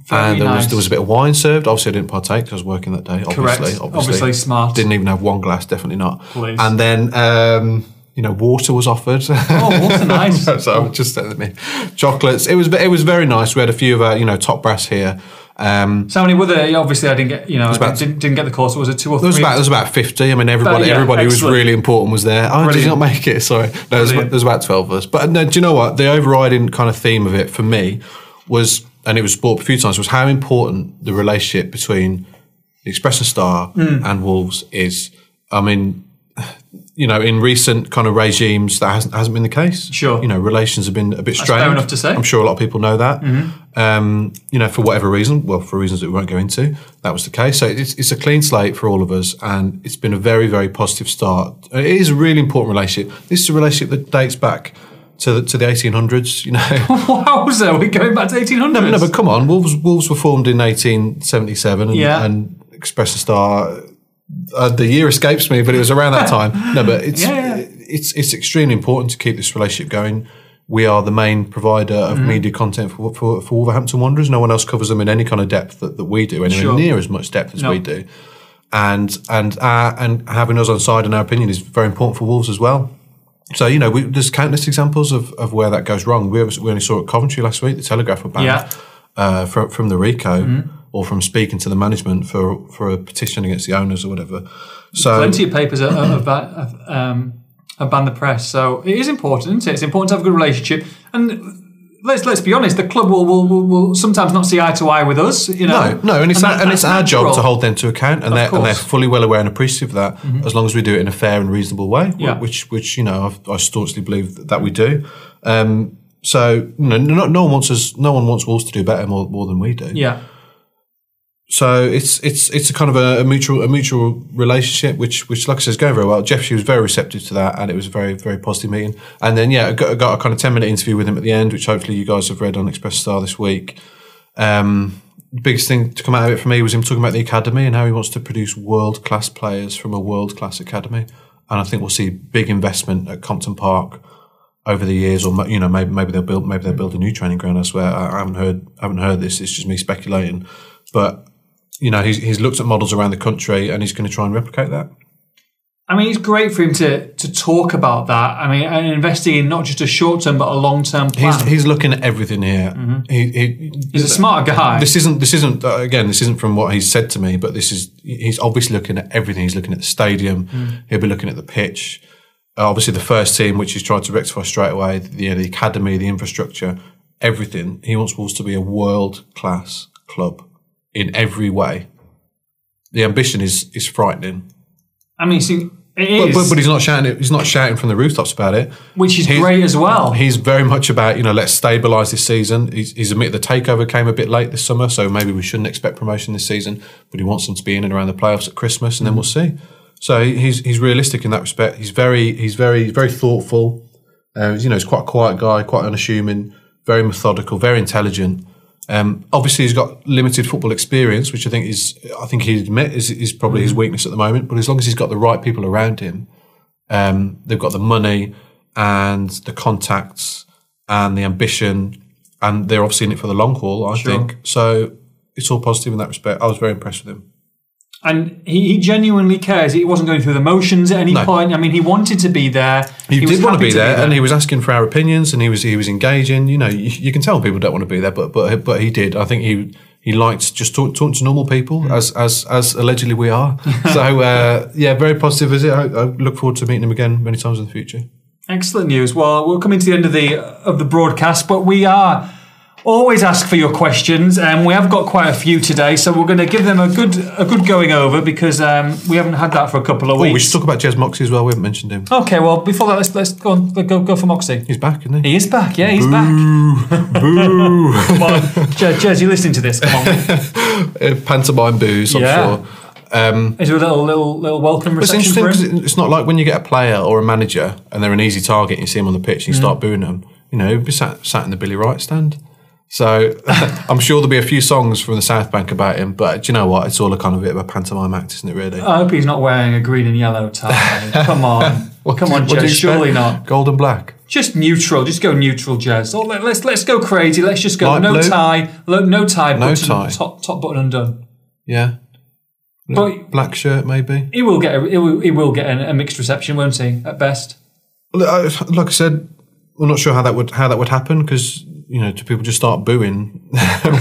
Very and there was there was a bit of wine served. Obviously, I didn't partake because I was working that day. Obviously, Correct. obviously, Obviously smart. Didn't even have one glass. Definitely not. Please. And then um, you know, water was offered. Oh, water, (laughs) nice. so just me, chocolates. It was it was very nice. We had a few of our you know top brass here. Um, So how many were there? Obviously, I didn't get. You know, about- didn't, didn't get the course. Was it two or there was three? about there was about fifty. I mean, everybody yeah, everybody who was really important was there. Oh, did you not make it? (laughs) Sorry, no, there's, Brilliant. there's about twelve of us. But no, do you know what? The overriding kind of theme of it for me was, and it was brought up a few times, was how important the relationship between the Express and Star Hmm. and Wolves is. I mean, you know, in recent kind of regimes, that hasn't hasn't been the case. Sure. you know, relations have been a bit strained. fair enough to say. Mm-hmm. I'm sure a lot of people know that. Um, you know, for whatever reason, well, for reasons that we won't go into, that was the case. So it's, it's a clean slate for all of us, and it's been a very, very positive start. It is a really important relationship. This is a relationship that dates back to the, to the 1800s. You know, (laughs) Wowzer, we're going back to 1800s. no, but come on, Wolves Wolves were formed in 1877, and, Yeah. and Express and Star. Uh, the year escapes me, but it was around that (laughs) time. No, but it's Yeah, yeah. it's it's extremely important to keep this relationship going. We are the main provider of Mm-hmm. media content for, for for Wolverhampton Wanderers. No one else covers them in any kind of depth that, that we do, anywhere Sure. near as much depth as No. we do. And and uh, and having us on side in our opinion is very important for Wolves as well. So you know, we, there's countless examples of, of where that goes wrong. We, we only saw at Coventry last week. The Telegraph were banned Yeah. uh, from from the Ricoh. Or from speaking to the management for for a petition against the owners or whatever. So Plenty of papers have, have, have, um, have banned the press, so it is important. Isn't it? It's important to have a good relationship, and let's let's be honest, the club will will, will, will sometimes not see eye to eye with us. You know, No, no, and it's that- our, and it's our job to hold them to account, and they're and they're. Mm-hmm. fully well aware and appreciative of that, as long as we do it in a fair and reasonable way, Yeah. which which you know I've, I staunchly believe that we do. Um, so you know, no, no one wants us, no one wants Wolves to do better more, more than we do. Yeah, So it's it's it's a kind of a, a mutual a mutual relationship, which which like I said is going very well. Jeff, Shi was very receptive to that, and it was a very very positive meeting. And then yeah, I got, I got a kind of ten minute interview with him at the end, which hopefully you guys have read on Express Star this week. Um, the biggest thing to come out of it for me was him talking about the academy and how he wants to produce world class players from a world class academy. And I think we'll see big investment at Compton Park over the years, or you know maybe maybe they'll build maybe they'll build a new training ground elsewhere. I, I haven't heard I haven't heard this. It's just me speculating, but you know he's he's looked at models around the country and he's going to try and replicate that. I mean, it's great for him to to talk about that. I mean, and investing in not just a short term but a long term plan. He's he's looking at everything here. He, he, He's a smart guy. this isn't this isn't uh, again this isn't from what he's said to me but this is he's obviously looking at everything he's looking at the stadium he'll be looking at the pitch Uh, obviously the first team which he's tried to rectify straight away the, you know, the academy the infrastructure everything he wants Wolves to be a world class club in every way the ambition is is frightening I mean, see, it but, is, but, but he's not shouting he's not shouting from the rooftops about it which is he's- great as well. He's very much about, you know, let's stabilise this season. He's, he's admitted the takeover came a bit late this summer, so maybe we shouldn't expect promotion this season, but he wants them to be in and around the playoffs at Christmas, and then we'll see. So he's he's realistic in that respect. He's very he's very very thoughtful. Uh, you know, he's quite a quiet guy, quite unassuming, very methodical, very intelligent. Um, obviously, he's got limited football experience, which I think is I think he'd admit is, is probably his weakness at the moment. But as long as he's got the right people around him, um, they've got the money and the contacts and the ambition, and they're obviously in it for the long haul. I Sure. think so. It's all positive in that respect. I was very impressed with him. And he, he genuinely cares. He wasn't going through the motions at any No. point. I mean, he wanted to be there. He, was did want to happy be there, and he was asking for our opinions, and he was he was engaging. You know, you, you can tell people don't want to be there, but but but he did. I think he he liked just talk, talking to normal people, Mm. as as as allegedly we are. (laughs) so uh, yeah, very positive visit. I, I look forward to meeting him again many times in the future. Excellent news. Well, we're coming to the end of the of the broadcast, but we are always ask for your questions, and we have got quite a few today. So we're going to give them a good a good going over because um, we haven't had that for a couple of Oh, we should talk about Jez Moxey as well. We haven't mentioned him. okay, well before that, let's let's go on, go go for Moxey. He's back, isn't he? He is back. Yeah, he's back. (laughs) Boo! (laughs) Come on, Jez, Jez, you listening to this? Come on. (laughs) Uh, Pantomime booze, I'm Yeah. sure. Um, Is there a little little little welcome reception? It's interesting because it's not like when you get a player or a manager and they're an easy target and you see them on the pitch and you Mm. start booing them. You know, be sat, sat in the Billy Wright stand. So (laughs) I'm sure there'll be a few songs from the South Bank about him, but do you know what? It's all a kind of bit of a pantomime act, isn't it? Really? I hope he's not wearing a green and yellow tie. Come (laughs) on, come on, What Jez. Surely not. Gold and black. Just neutral. Just go neutral, Jez. Oh, let, us let's go crazy. Let's just go Light no blue? tie, no tie, No button, tie. top top button undone. Yeah. But Black shirt, maybe. he will get a, he will, he will get a, a mixed reception, won't he? At best. Like I said, I'm not sure how that would how that would happen because you know, do people just start booing? (laughs)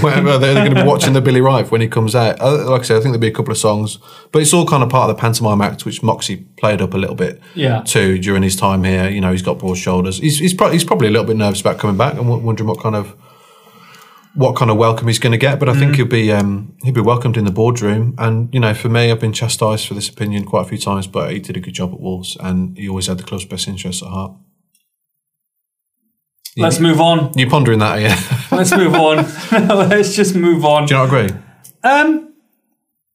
Whatever they're going to be watching the Billy Wright when he comes out. Uh, Like I said, I think there'll be a couple of songs, but it's all kind of part of the pantomime act, which Moxey played up a little bit Yeah. too during his time here. You know, he's got broad shoulders. He's he's, pro- he's probably a little bit nervous about coming back and w- wondering what kind of what kind of welcome he's going to get. But I think he'll be um, he'll be welcomed in the boardroom. And you know, for me, I've been chastised for this opinion quite a few times, but he did a good job at Wolves, and he always had the club's best interests at heart. Let's move on. You pondering that, yeah? Let's move on. (laughs) (laughs) Let's just move on. Do you not agree? Um,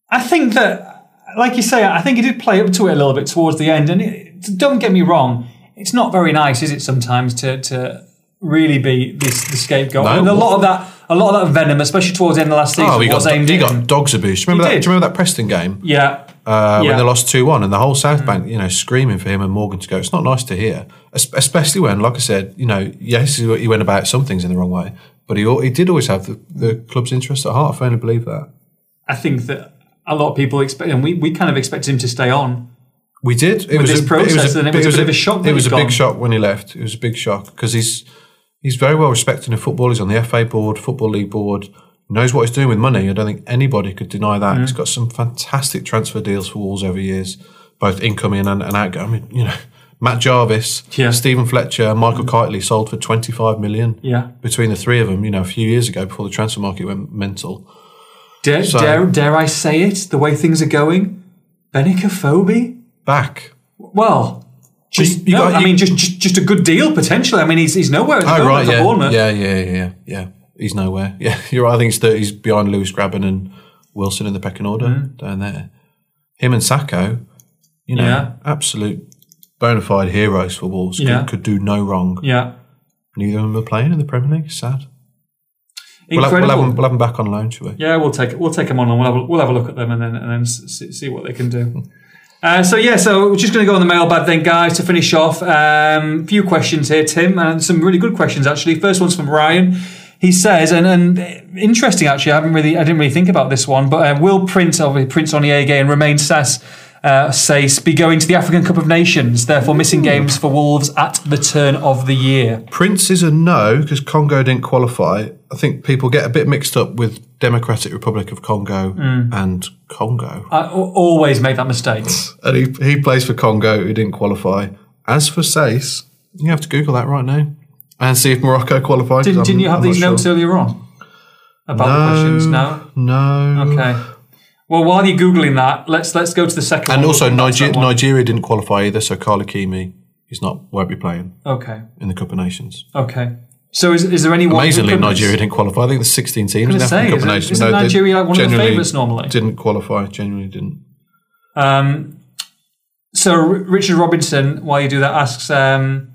I think that, like you say, I think he did play up to it a little bit towards the end. And it, don't get me wrong, it's not very nice, is it? Sometimes to to really be this the scapegoat. No. and a lot of that, a lot of that venom, especially towards the end of last season, Oh, was got aimed he got dogs. Do you remember He that? did. Do you remember that Preston game Yeah, uh, Yeah. when they lost two one and the whole South Bank, you know, screaming for him and Morgan to go? It's not nice to hear, especially when, like I said, you know, yes, he went about some things in the wrong way, but he he did always have the, the club's interest at heart. I firmly believe that. I think that a lot of people expect, and we, we kind of expected him to stay on. We did. It was this a, process, and it was a bit of a shock It was a he'd big gone. shock when he left. It was a big shock because he's he's very well respected in football. He's on the FA board, Football League board, knows what he's doing with money. I don't think anybody could deny that. Mm. He's got some fantastic transfer deals for Wolves over years, both incoming and, and outgoing. I mean, you know, Matt Jarvis, Yeah. Mm. Stephen Fletcher, Michael Kightly sold for 25 million Yeah. between the three of them, you know, a few years ago before the transfer market went mental. Dare, So- dare, dare I say it? The way things are going, Benik Afobe. Back. Well, just you no, got- I mean, just, just just a good deal potentially. I mean, he's he's nowhere at the Oh, moment right, yeah. Bournemouth. Yeah, yeah, yeah, yeah, yeah. He's nowhere. (laughs) Yeah, you're right. I think he's, he's behind Lewis Grabban and Wilson in the pecking order Mm. down there. Him and Sako, you know, Yeah. absolute bona fide heroes for Wolves. Could, Yeah. could do no wrong. Yeah, Neither of them are playing in the Premier League. Sad. We'll have, incredible. we'll, have them, we'll have them back on loan, shall we? Yeah, we'll take we'll take them on and we'll have a, we'll have a look at them and then and then see, see what they can do. (laughs) Uh, so yeah, so we're just going to go on the mailbag then, guys, to finish off. Um, few questions here, Tim, and some really good questions actually. First one's from Ryan. He says, and, and interesting actually, I haven't really, I didn't really think about this one, but uh, will Prince, obviously Prince Oniangué and Romain Sass, uh, Saïss be going to the African Cup of Nations, therefore missing games for Wolves at the turn of the year? Prince is a no because Congo didn't qualify. I think people get a bit mixed up with Democratic Republic of Congo Mm. and Congo. I always make that mistake. (laughs) and he, he plays for Congo, who didn't qualify. As for Saïss, you have to Google that right now and see if Morocco qualified. Didn't, didn't you have I'm these notes sure. earlier on about the questions? No. No. Okay. Well, while you're googling that, let's let's go to the second. And one. also, We'll come back to Niger-. Nigeria didn't qualify either, so Carl Ikeme is not won't be playing Okay. in the Cup of Nations. Okay. So is, is there anyone? Amazingly, who Nigeria didn't qualify. I think there's 16 teams in the say, Cup of Nations. isn't they Nigeria like one of the favourites normally? Didn't qualify. Genuinely didn't. Um, so R- Richard Robinson, while you do that, asks um,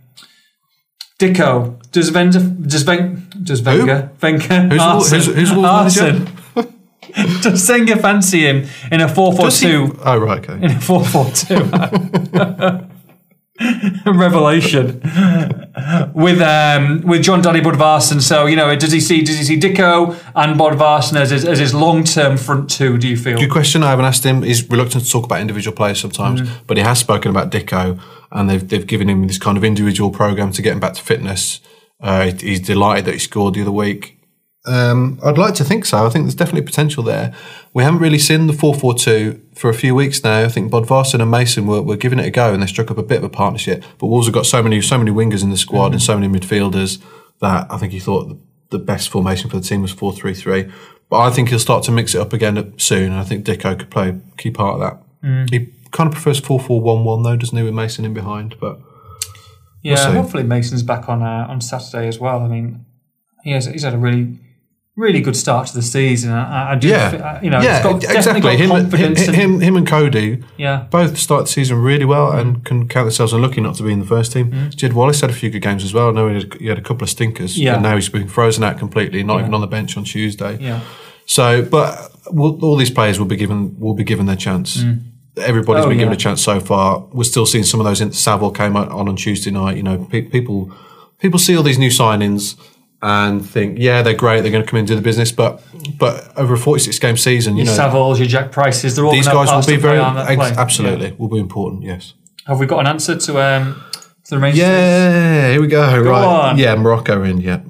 Dicko, does Wenger, does Ven, does Wenger, Wenger, Who's Arsene, who's- who's the Wolves manager? Arsene, (laughs) does Wenger fancy him in a four four two? Oh, right, okay. In a four four two. (laughs) Revelation with um, with Jon Dadi Bodvarsson. So you know, does he see does he see Dicko and Bodvarsson as his, as his long term front two? Do you feel? Good question. I haven't asked him. He's reluctant to talk about individual players sometimes, Mm. but he has spoken about Dicko, and they've they've given him this kind of individual program to get him back to fitness. Uh, he's delighted that he scored the other week. Um, I'd like to think so. I think there's definitely potential there. We haven't really seen the 4 4 2 for a few weeks now. I think Bodvarsson and Mason were, were giving it a go and they struck up a bit of a partnership. But Wolves have got so many so many wingers in the squad and so many midfielders that I think he thought the, the best formation for the team was 4 3 3. But I think he'll start to mix it up again soon. And I think Dicko could play a key part of that. He kind of prefers 4 4 1 1 though, doesn't he, with Mason in behind? But Yeah, see. hopefully Mason's back on uh, on Saturday as well. I mean, he has, he's had a really really good start to the season. I, I do, yeah, uh, you know, yeah, got, definitely exactly. Him, him, confidence. and- him, him and Coady yeah, both start the season really well and can count themselves unlucky not to be in the first team. Jed Wallace had a few good games as well. I know he had, he had a couple of stinkers, Yeah. and now he's been frozen out completely, not even on the bench on Tuesday. yeah. So, but we'll, all these players will be given will be given their chance. Everybody's Oh, been given a chance so far. We're still seeing some of those. In, Saville came on on Tuesday night. You know, pe- people people see all these new signings and think, yeah, they're great. They're going to come in and do the business. But but over a forty six game season, you Your know, Savilles, your Jack Prices, they're all these guys will be very ex- absolutely will be important. Yes. Have we got an answer to um to the remaining? Yeah, here we go. right. on. Yeah, Morocco in. Yeah.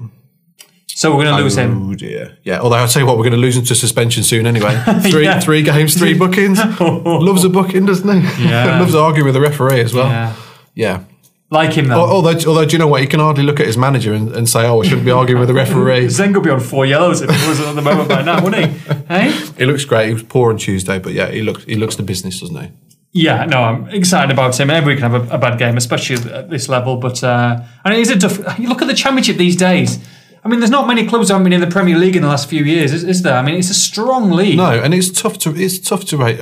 So we're going to lose him. Oh dear. Yeah. Although I'll tell you what, we're going to lose him to suspension soon anyway. (laughs) Three Yeah. three games, three (laughs) bookings. Loves a booking, doesn't he? Yeah. (laughs) Loves arguing with the referee as well. Yeah, Yeah. like him though. Although, although, do you know what? He can hardly look at his manager and, and say, "Oh, I shouldn't be arguing with the referee." Zen would be on four yellows if he wasn't at the moment by now, wouldn't he? Hey? he looks great. He was poor on Tuesday, but yeah, he looks he looks the business, doesn't he? Yeah, no, I'm excited about him. Everybody can have a, a bad game, especially at this level. But uh, and it is a tough. You look at the championship these days. I mean, there's not many clubs that haven't been in the Premier League in the last few years, is, is there? I mean, it's a strong league. No, and it's tough to it's tough to rate.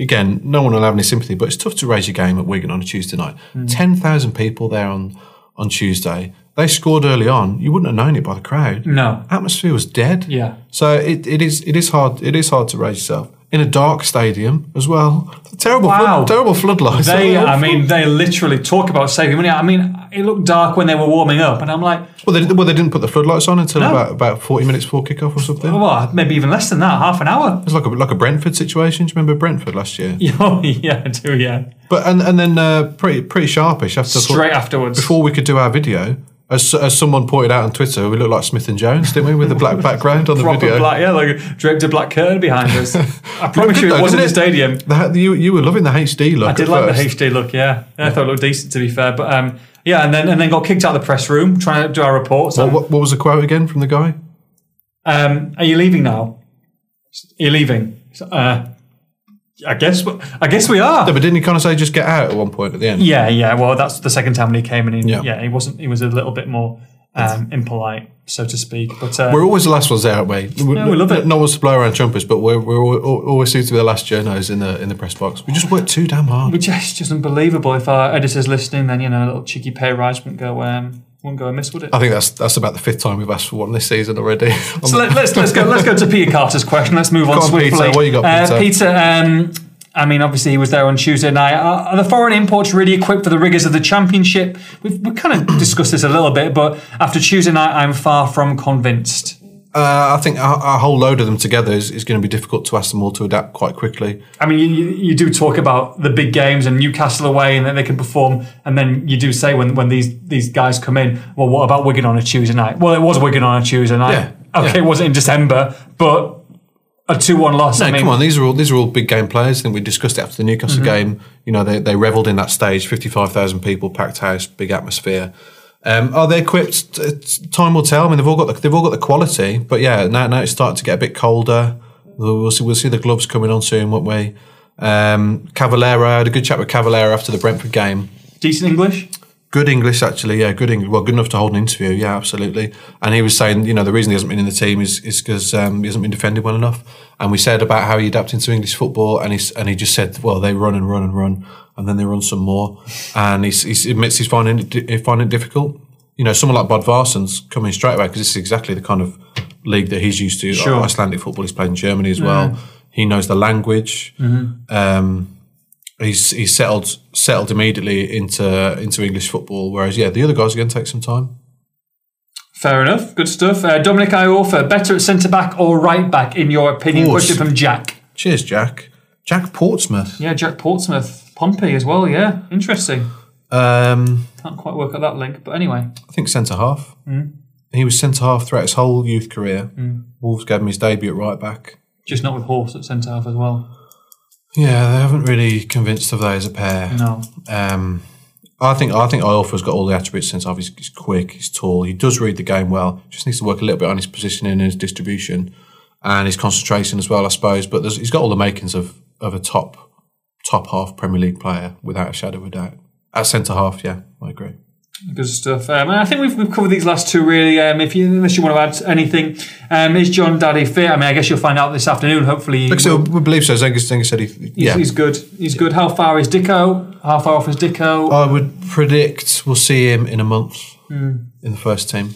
Again, no one will have any sympathy, but it's tough to raise your game at Wigan on a Tuesday night. Hmm. Ten thousand people there on on Tuesday. They scored early on. You wouldn't have known it by the crowd. No. atmosphere was dead. Yeah. So it, it is it is hard it is hard to raise yourself in a dark stadium as well. Terrible, Wow. flood, terrible floodlights. They, Awful. I mean, they literally talk about saving money. I mean, it looked dark when they were warming up, and I'm like, well, they, well, they didn't put the floodlights on until No. about about forty minutes before kickoff or something. Well, maybe even less than that, half an hour. It's like a like a Brentford situation. Do you remember Brentford last year? (laughs) Oh, yeah, I do, yeah. But and and then uh, pretty pretty sharpish after Straight afterwards. before we could do our video, as, as someone pointed out on Twitter, we looked like Smith and Jones, didn't we, with the black (laughs) background on the Proper video? black, yeah, like draped a black curtain behind us. I promise you, though, it wasn't the stadium. The- you, you were loving the HD look. I did like first. the HD look, yeah. yeah. I thought it looked decent to be fair, but um, yeah, and then and then got kicked out of the press room trying to do our reports. What, what, what was the quote again from the guy? Um, are you leaving now? You're you leaving? Uh, I guess. we- I guess we are. No, but didn't he kind of say just get out at one point at the end? Yeah, yeah. Well, that's the second time when he came in. He, Yeah. yeah. he wasn't. He was a little bit more um, impolite, so to speak. But uh, We're always the last ones there, aren't we? No, we love it. No one's to blow around trumpets, but we're, we're al- al- always seem to be the last journos in the in the press box. We just work too damn hard. which is just unbelievable. If our editor's listening, then you know a little cheeky pay rise wouldn't go um, wouldn't go amiss, would it? I think that's that's about the fifth time we've asked for one this season already. (laughs) So let, us let's go let's go to Peter Carter's question. Let's move on on, swiftly. Peter. What you got, Uh, Peter? Peter, um, I mean, obviously he was there on Tuesday night. Are, are the foreign imports really equipped for the rigors of the championship? We've, we've kind of discussed this a little bit, but after Tuesday night, I'm far from convinced. Uh, I think a, a whole load of them together is, is going to be difficult to ask them all to adapt quite quickly. I mean, you, you do talk about the big games and Newcastle away, and that they can perform. And then you do say when, when these these guys come in, well, what about Wigan on a Tuesday night? Well, it was Wigan on a Tuesday night. Yeah, Okay, yeah. it wasn't in December, but a two-one loss. No, I mean, come on, these are all these are all big game players. I think we discussed it after the Newcastle Mm-hmm. game. You know, they they revelled in that stage, fifty five thousand people, packed house, big atmosphere. Um, are they equipped? Time will tell. I mean, they've all got the, they've all got the quality, but yeah, now now it's starting to get a bit colder. We'll see, we'll see the gloves coming on soon, won't we? Um, Cavaleiro, I had a good chat with Cavaleiro after the Brentford game. decent English. Good English, actually. Yeah, good English. Well, good enough to hold an interview. Yeah, absolutely. And he was saying, you know, the reason he hasn't been in the team is is because um, he hasn't been defended well enough. And we said about how he adapted to English football, and he's and he just said, well, they run and run and run, and then they run some more. And he's, he admits he's finding it, finding it difficult. You know, someone like Bodvarsson's coming straight away because this is exactly the kind of league that he's used to. Sure. Icelandic football. He's played in Germany as well. He knows the language. Um, he's he's settled settled immediately into into English football. Whereas yeah, the other guys are going to take some time. Fair enough. Good stuff. Uh, Dominic Iorfa, better at centre back or right back, in your opinion? Question from Jack. Cheers, Jack. Jack Portsmouth. Yeah, Jack Portsmouth, Pompey as well. Yeah, interesting. Um, Can't quite work out that link, but anyway. I think centre half. Hmm. He was centre half throughout his whole youth career. Wolves gave him his debut at right back. Just not with Hause at centre half as well. Yeah, they haven't really convinced of they as a pair. No. Um, I think I think Iorfa's got all the attributes since obviously He's, quick, he's tall, he does read the game well. Just needs to work a little bit on his positioning and his distribution and his concentration as well, I suppose. But there's, he's got all the makings of of a top top half Premier League player without a shadow of a doubt. At centre half, yeah, I agree. Good stuff. Um, and I think we've, we've covered these last two really. Um, if you unless you want to add anything, um, is Jon Dadi fit? I mean, I guess you'll find out this afternoon. Hopefully, so we believe so. Zenga, Zenga said he, he's, yeah. he's good. He's good. How far is Dicko? How far off is Dicko? I would predict we'll see him in a month Hmm. in the first team.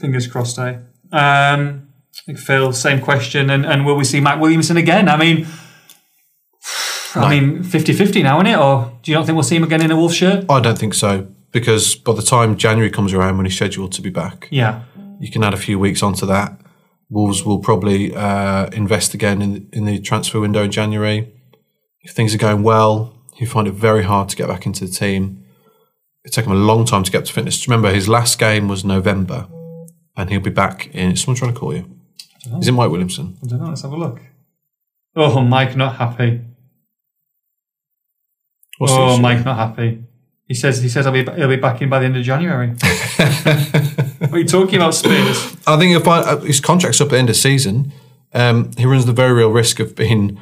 Fingers crossed, eh? Um, I think Phil, same question. And, and will we see Matt Williamson again? I mean, I mean, 50-50 now, isn't it? Or do you not think we'll see him again in a Wolf shirt? I don't think so because by the time January comes around, when he's scheduled to be back, Yeah. you can add a few weeks onto that. Wolves will probably uh, invest again in, in the transfer window in January. If things are going well, he'll find it very hard to get back into the team. It'll take him a long time to get up to fitness. Remember, his last game was November, and he'll be back in. Is someone trying to call you? Is it Mike Williamson? I don't know. Let's have a look. Oh, Mike, not happy. What's oh. Mike, not happy. He says he says I'll be he'll be back in by the end of January. (laughs) what are you talking about, Spiers? I think he'll find uh, his contract's up at the end of season. Um, he runs the very real risk of being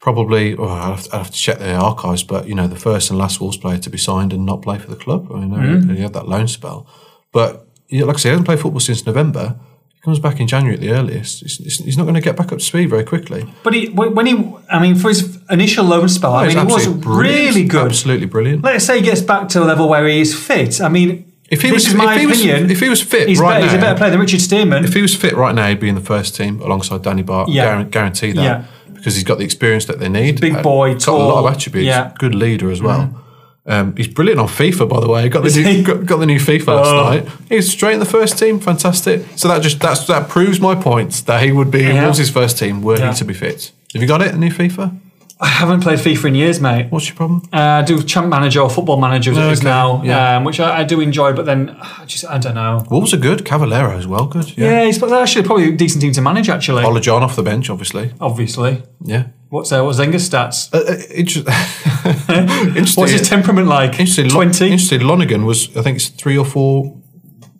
probably. Oh, I'll have, have to check the archives, but you know, the first and last Wolves player to be signed and not play for the club. I mean, Mm-hmm. he had that loan spell, but like I say, he hasn't played football since November. He comes back in January at the earliest. He's, he's- he's not going to get back up to speed very quickly. But he when he I mean for his initial loan spell, I mean he was brilliant. really good. Absolutely brilliant. Let's say he gets back to a level where he is fit. I mean, If he this was, is my if he was, opinion. if he was fit he's, right better, now, he's a better player than Richard Stearman. If he was fit right now, he'd be in the first team alongside Danny Batth. Yeah. Guaran- guarantee that. Yeah. Because he's got the experience that they need. Big Uh, boy, got a lot of attributes. Yeah. Good leader as well. Um, he's brilliant on FIFA, by the way. Got the new, got, got the new FIFA last Oh. night. He's straight in the first team. Fantastic. So that just that's, that proves my point that he would be in Yeah. Wolves' first team were Yeah. he to be fit. Have you got it? A new FIFA? I haven't played FIFA in years, mate. What's your problem? Uh, I do Champ Manager or Football Manager as it is Okay, now, yeah. um, which I, I do enjoy. But then, I just I don't know. Wolves are good. Cavaleiro as well, good. Yeah, Yeah. he's they're actually probably a decent team to manage. Actually, Ola John off the bench, obviously. obviously. Yeah. What's uh, what's Zenga's stats? Uh, uh, inter- (laughs) interesting. What's his temperament like? Interesting. Lo- Twenty. Interesting. Lonergan was, I think, it's three or four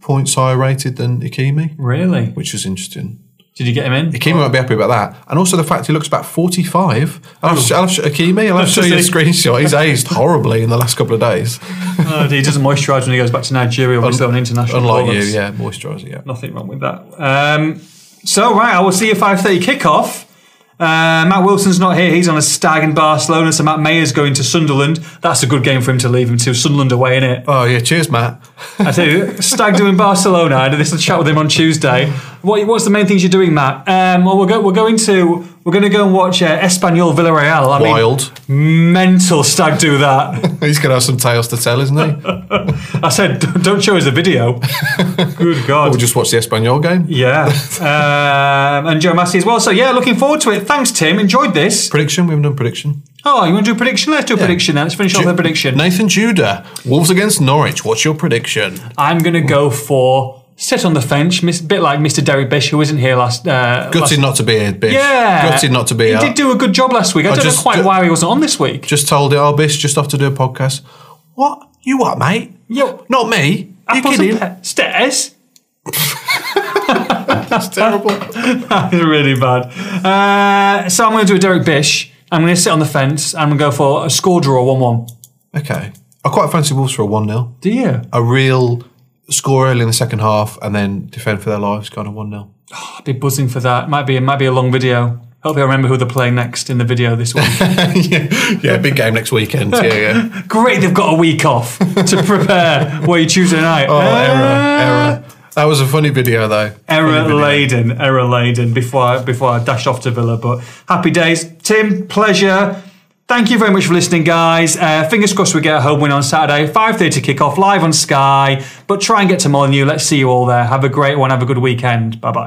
points higher rated than Ikeme, Really? which is interesting. Did you get him in? Ikeme won't be happy about that, and also the fact he looks about forty-five. I'll have, to- I'll Ikeme, I'll show you a screenshot. He's aged (laughs) horribly in the last couple of days. Oh, he doesn't moisturise when he goes back to Nigeria. when he's on international. Unlike you, yeah, moisturiser, yeah. Nothing wrong with that. Um, so right, I will see you five thirty kickoff. Uh, Matt Wilson's not here. He's on a stag in Barcelona. So Matt Mayer's going to Sunderland. That's a good game for him to leave him to. Sunderland away, in it. Oh yeah, cheers, Matt. I you, (laughs) stag doing Barcelona. I had this chat with him on Tuesday. What, what's the main things you're doing, Matt? Um, well, we're, go, we're going to we're going to go and watch uh, Espanyol Villarreal. I Wild. mean, mental stag do that. (laughs) He's gonna have some tales to tell, isn't he? (laughs) I said, "Don't- don't show us the video. (laughs) Good God. we'll just watch the Espanyol game. Yeah. um, and Joe Massey as well. So, yeah, looking forward to it. Thanks, Tim. Enjoyed this. Prediction. We haven't done prediction. Oh, you want to do a prediction? Let's do a prediction then. Let's finish off the prediction. Nathan Judah, Wolves against Norwich. What's your prediction? I'm going to go for sit on the fence, miss- bit like Mr. Derek Bish, who wasn't here last. Uh, Gutted last not to be here, Bish. yeah. Gutted not to be He here. did do a good job last week. I, don't just- know quite ju- why he wasn't on this week. Just told it, oh, Bish, just off to do a podcast. What? You what, mate? Yo, Not me. You kidding? pe- stairs. (laughs) That's terrible. (laughs) That's really bad. Uh, so I'm going to do a Derek Bish. I'm going to sit on the fence. I'm going to go for a score draw 1 1. Okay. I quite fancy Wolves for a 1 0. Do you? A real score early in the second half and then defend for their lives, kind of 1 0. I'd be buzzing for that. Might be it might be a long video. Hopefully, I remember who they're playing next in the video this week. (laughs) yeah, yeah, big game next weekend. Yeah, yeah. (laughs) Great, they've got a week off to prepare. what are you Tuesday night? Oh, error, Uh, error. That was a funny video, though. Error video. laden, error laden. Before I, before I dashed off to Villa, but happy days. Tim, pleasure. Thank you very much for listening, guys. Uh, fingers crossed we get a home win on Saturday. 5.30 kick-off, live on Sky. But try and get to Molyneux. Let's see you all there. Have a great one. Have a good weekend. Bye-bye.